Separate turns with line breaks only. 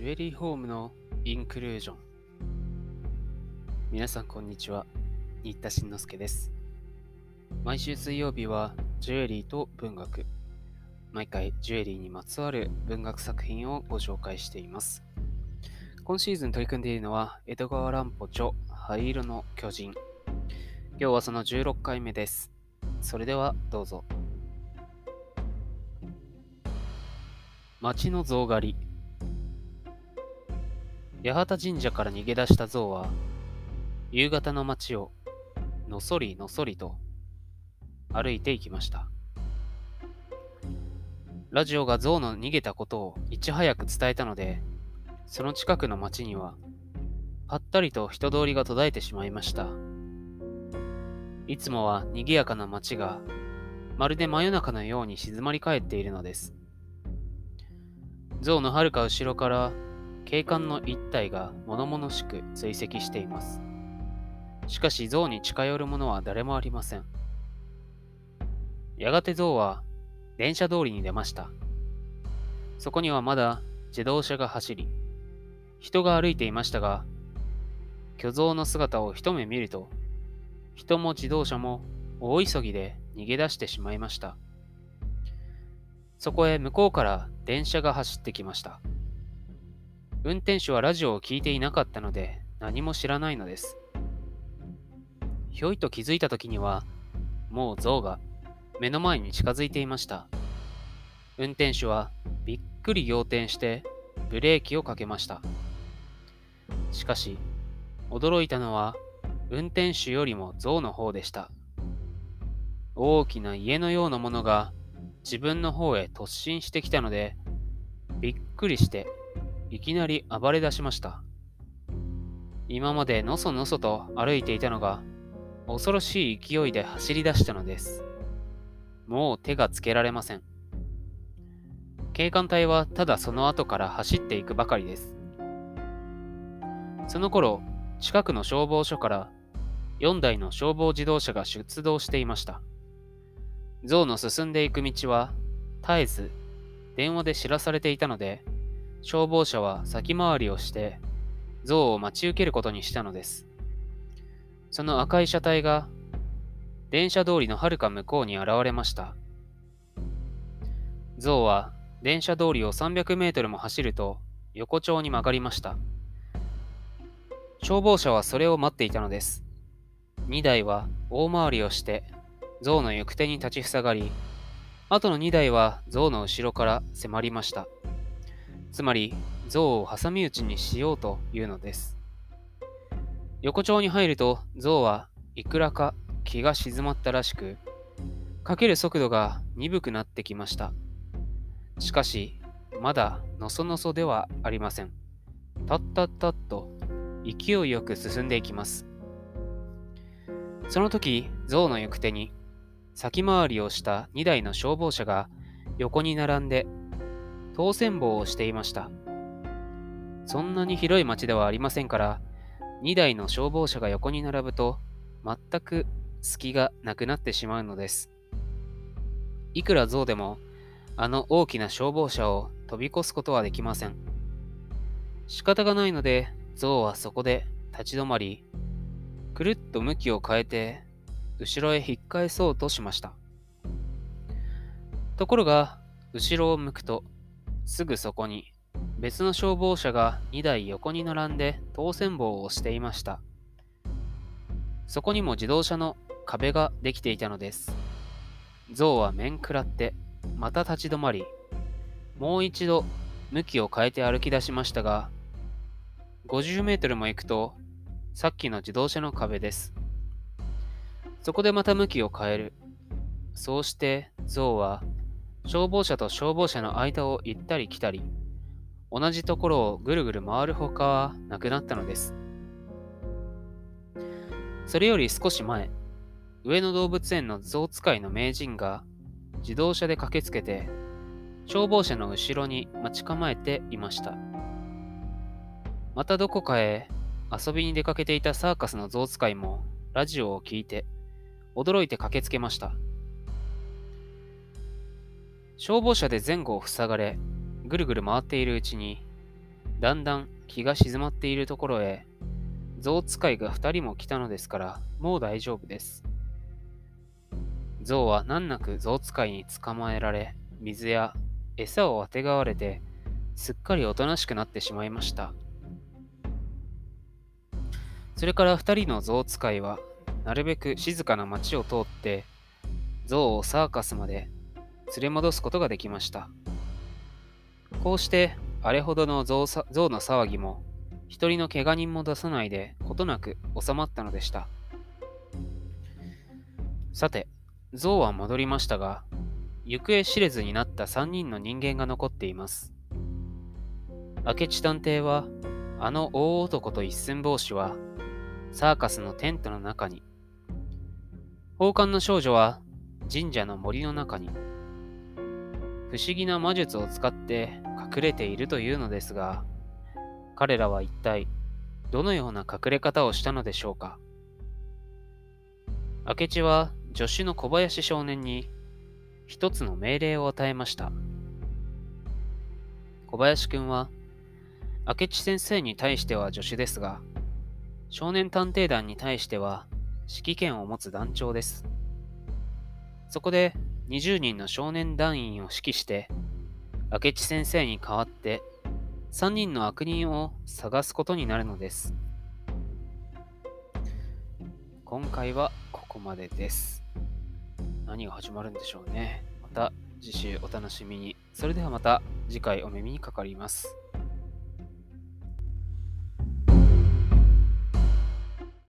ジュエリーホームのインクルージョン。皆さんこんにちは。新田慎之介です。毎週水曜日はジュエリーと文学。毎回ジュエリーにまつわる文学作品をご紹介しています。今シーズン取り組んでいるのは江戸川乱歩著灰色の巨人。今日はその16回目です。それではどうぞ。町の象狩り。八幡神社から逃げ出した象は、夕方の街をのそりのそりと歩いていきました。ラジオが象の逃げたことをいち早く伝えたので、その近くの町には、ぱったりと人通りが途絶えてしまいました。いつもは賑やかな街が、まるで真夜中のように静まり返っているのです。象のはるか後ろから警官の一体が物々しく追跡しています。しかし象に近寄る者は誰もありません。やがて象は電車通りに出ました。そこにはまだ自動車が走り、人が歩いていましたが、巨像の姿を一目見ると、人も自動車も大急ぎで逃げ出してしまいました。そこへ向こうから電車が走ってきました。運転手はラジオを聞いていなかったので何も知らないのです。ひょいと気づいた時には、もう象が目の前に近づいていました。運転手はびっくり仰天してブレーキをかけました。しかし、驚いたのは運転手よりも象の方でした。大きな家のようなものが自分の方へ突進してきたので、びっくりしていきなり暴れ出しました。今までのそのそと歩いていたのが、恐ろしい勢いで走り出したのです。もう手がつけられません。警官隊はただその後から走っていくばかりです。その頃、近くの消防署から4台の消防自動車が出動していました。象の進んでいく道は絶えず電話で知らされていたので、消防車は先回りをして象を待ち受けることにしたのです。その赤い車体が電車通りのはるか向こうに現れました。象は電車通りを300メートルも走ると横丁に曲がりました。消防車はそれを待っていたのです。2台は大回りをして象の行く手に立ちふさがり、あとの2台は象の後ろから迫りました。つまり象を挟み撃ちにしようというのです。横丁に入ると象はいくらか気が静まったらしく、かける速度が鈍くなってきました。しかし、まだのそのそではありません。たったったっと勢いよく進んでいきます。その時、象の行く手に先回りをした2台の消防車が横に並んで当選棒をしていました。そんなに広い町ではありませんから、2台の消防車が横に並ぶと、全く隙がなくなってしまうのです。いくら象でも、あの大きな消防車を飛び越すことはできません。仕方がないので、象はそこで立ち止まり、くるっと向きを変えて、後ろへ引っ返そうとしました。ところが、後ろを向くと、すぐそこに別の消防車が2台横に並んで当選棒をしていました。そこにも自動車の壁ができていたのです。象は面食らってまた立ち止まり、もう一度向きを変えて歩き出しましたが、50メートルも行くとさっきの自動車の壁です。そこでまた向きを変える。そうして象は消防車と消防車の間を行ったり来たり、同じところをぐるぐる回るほかはなくなったのです。それより少し前、上野動物園の象使いの名人が自動車で駆けつけて、消防車の後ろに待ち構えていました。またどこかへ遊びに出かけていたサーカスの象使いもラジオを聞いて、驚いて駆けつけました。消防車で前後を塞がれ、ぐるぐる回っているうちに、だんだん気が静まっているところへ、象使いが2人も来たのですから、もう大丈夫です。象は難なく象使いに捕まえられ、水や餌をあてがわれて、すっかりおとなしくなってしまいました。それから2人の象使いは、なるべく静かな町を通って、象をサーカスまで連れ戻すことができました。こうして、あれほどの象の騒ぎも、一人の怪我人も出さないで、ことなく収まったのでした。さて、象は戻りましたが、行方知れずになった3人の人間が残っています。明智探偵は、あの大男と一寸法師は、サーカスのテントの中に、宝冠の少女は神社の森の中に、不思議な魔術を使って隠れているというのですが、彼らは一体どのような隠れ方をしたのでしょうか？明智は助手の小林少年に一つの命令を与えました。小林くんは明智先生に対しては助手ですが、少年探偵団に対しては指揮権を持つ団長です。そこで20人の少年団員を指揮して、明智先生に代わって3人の悪人を探すことになるのです。今回はここまでです。何が始まるんでしょうね。また次週お楽しみに。それではまた次回お耳にかかります。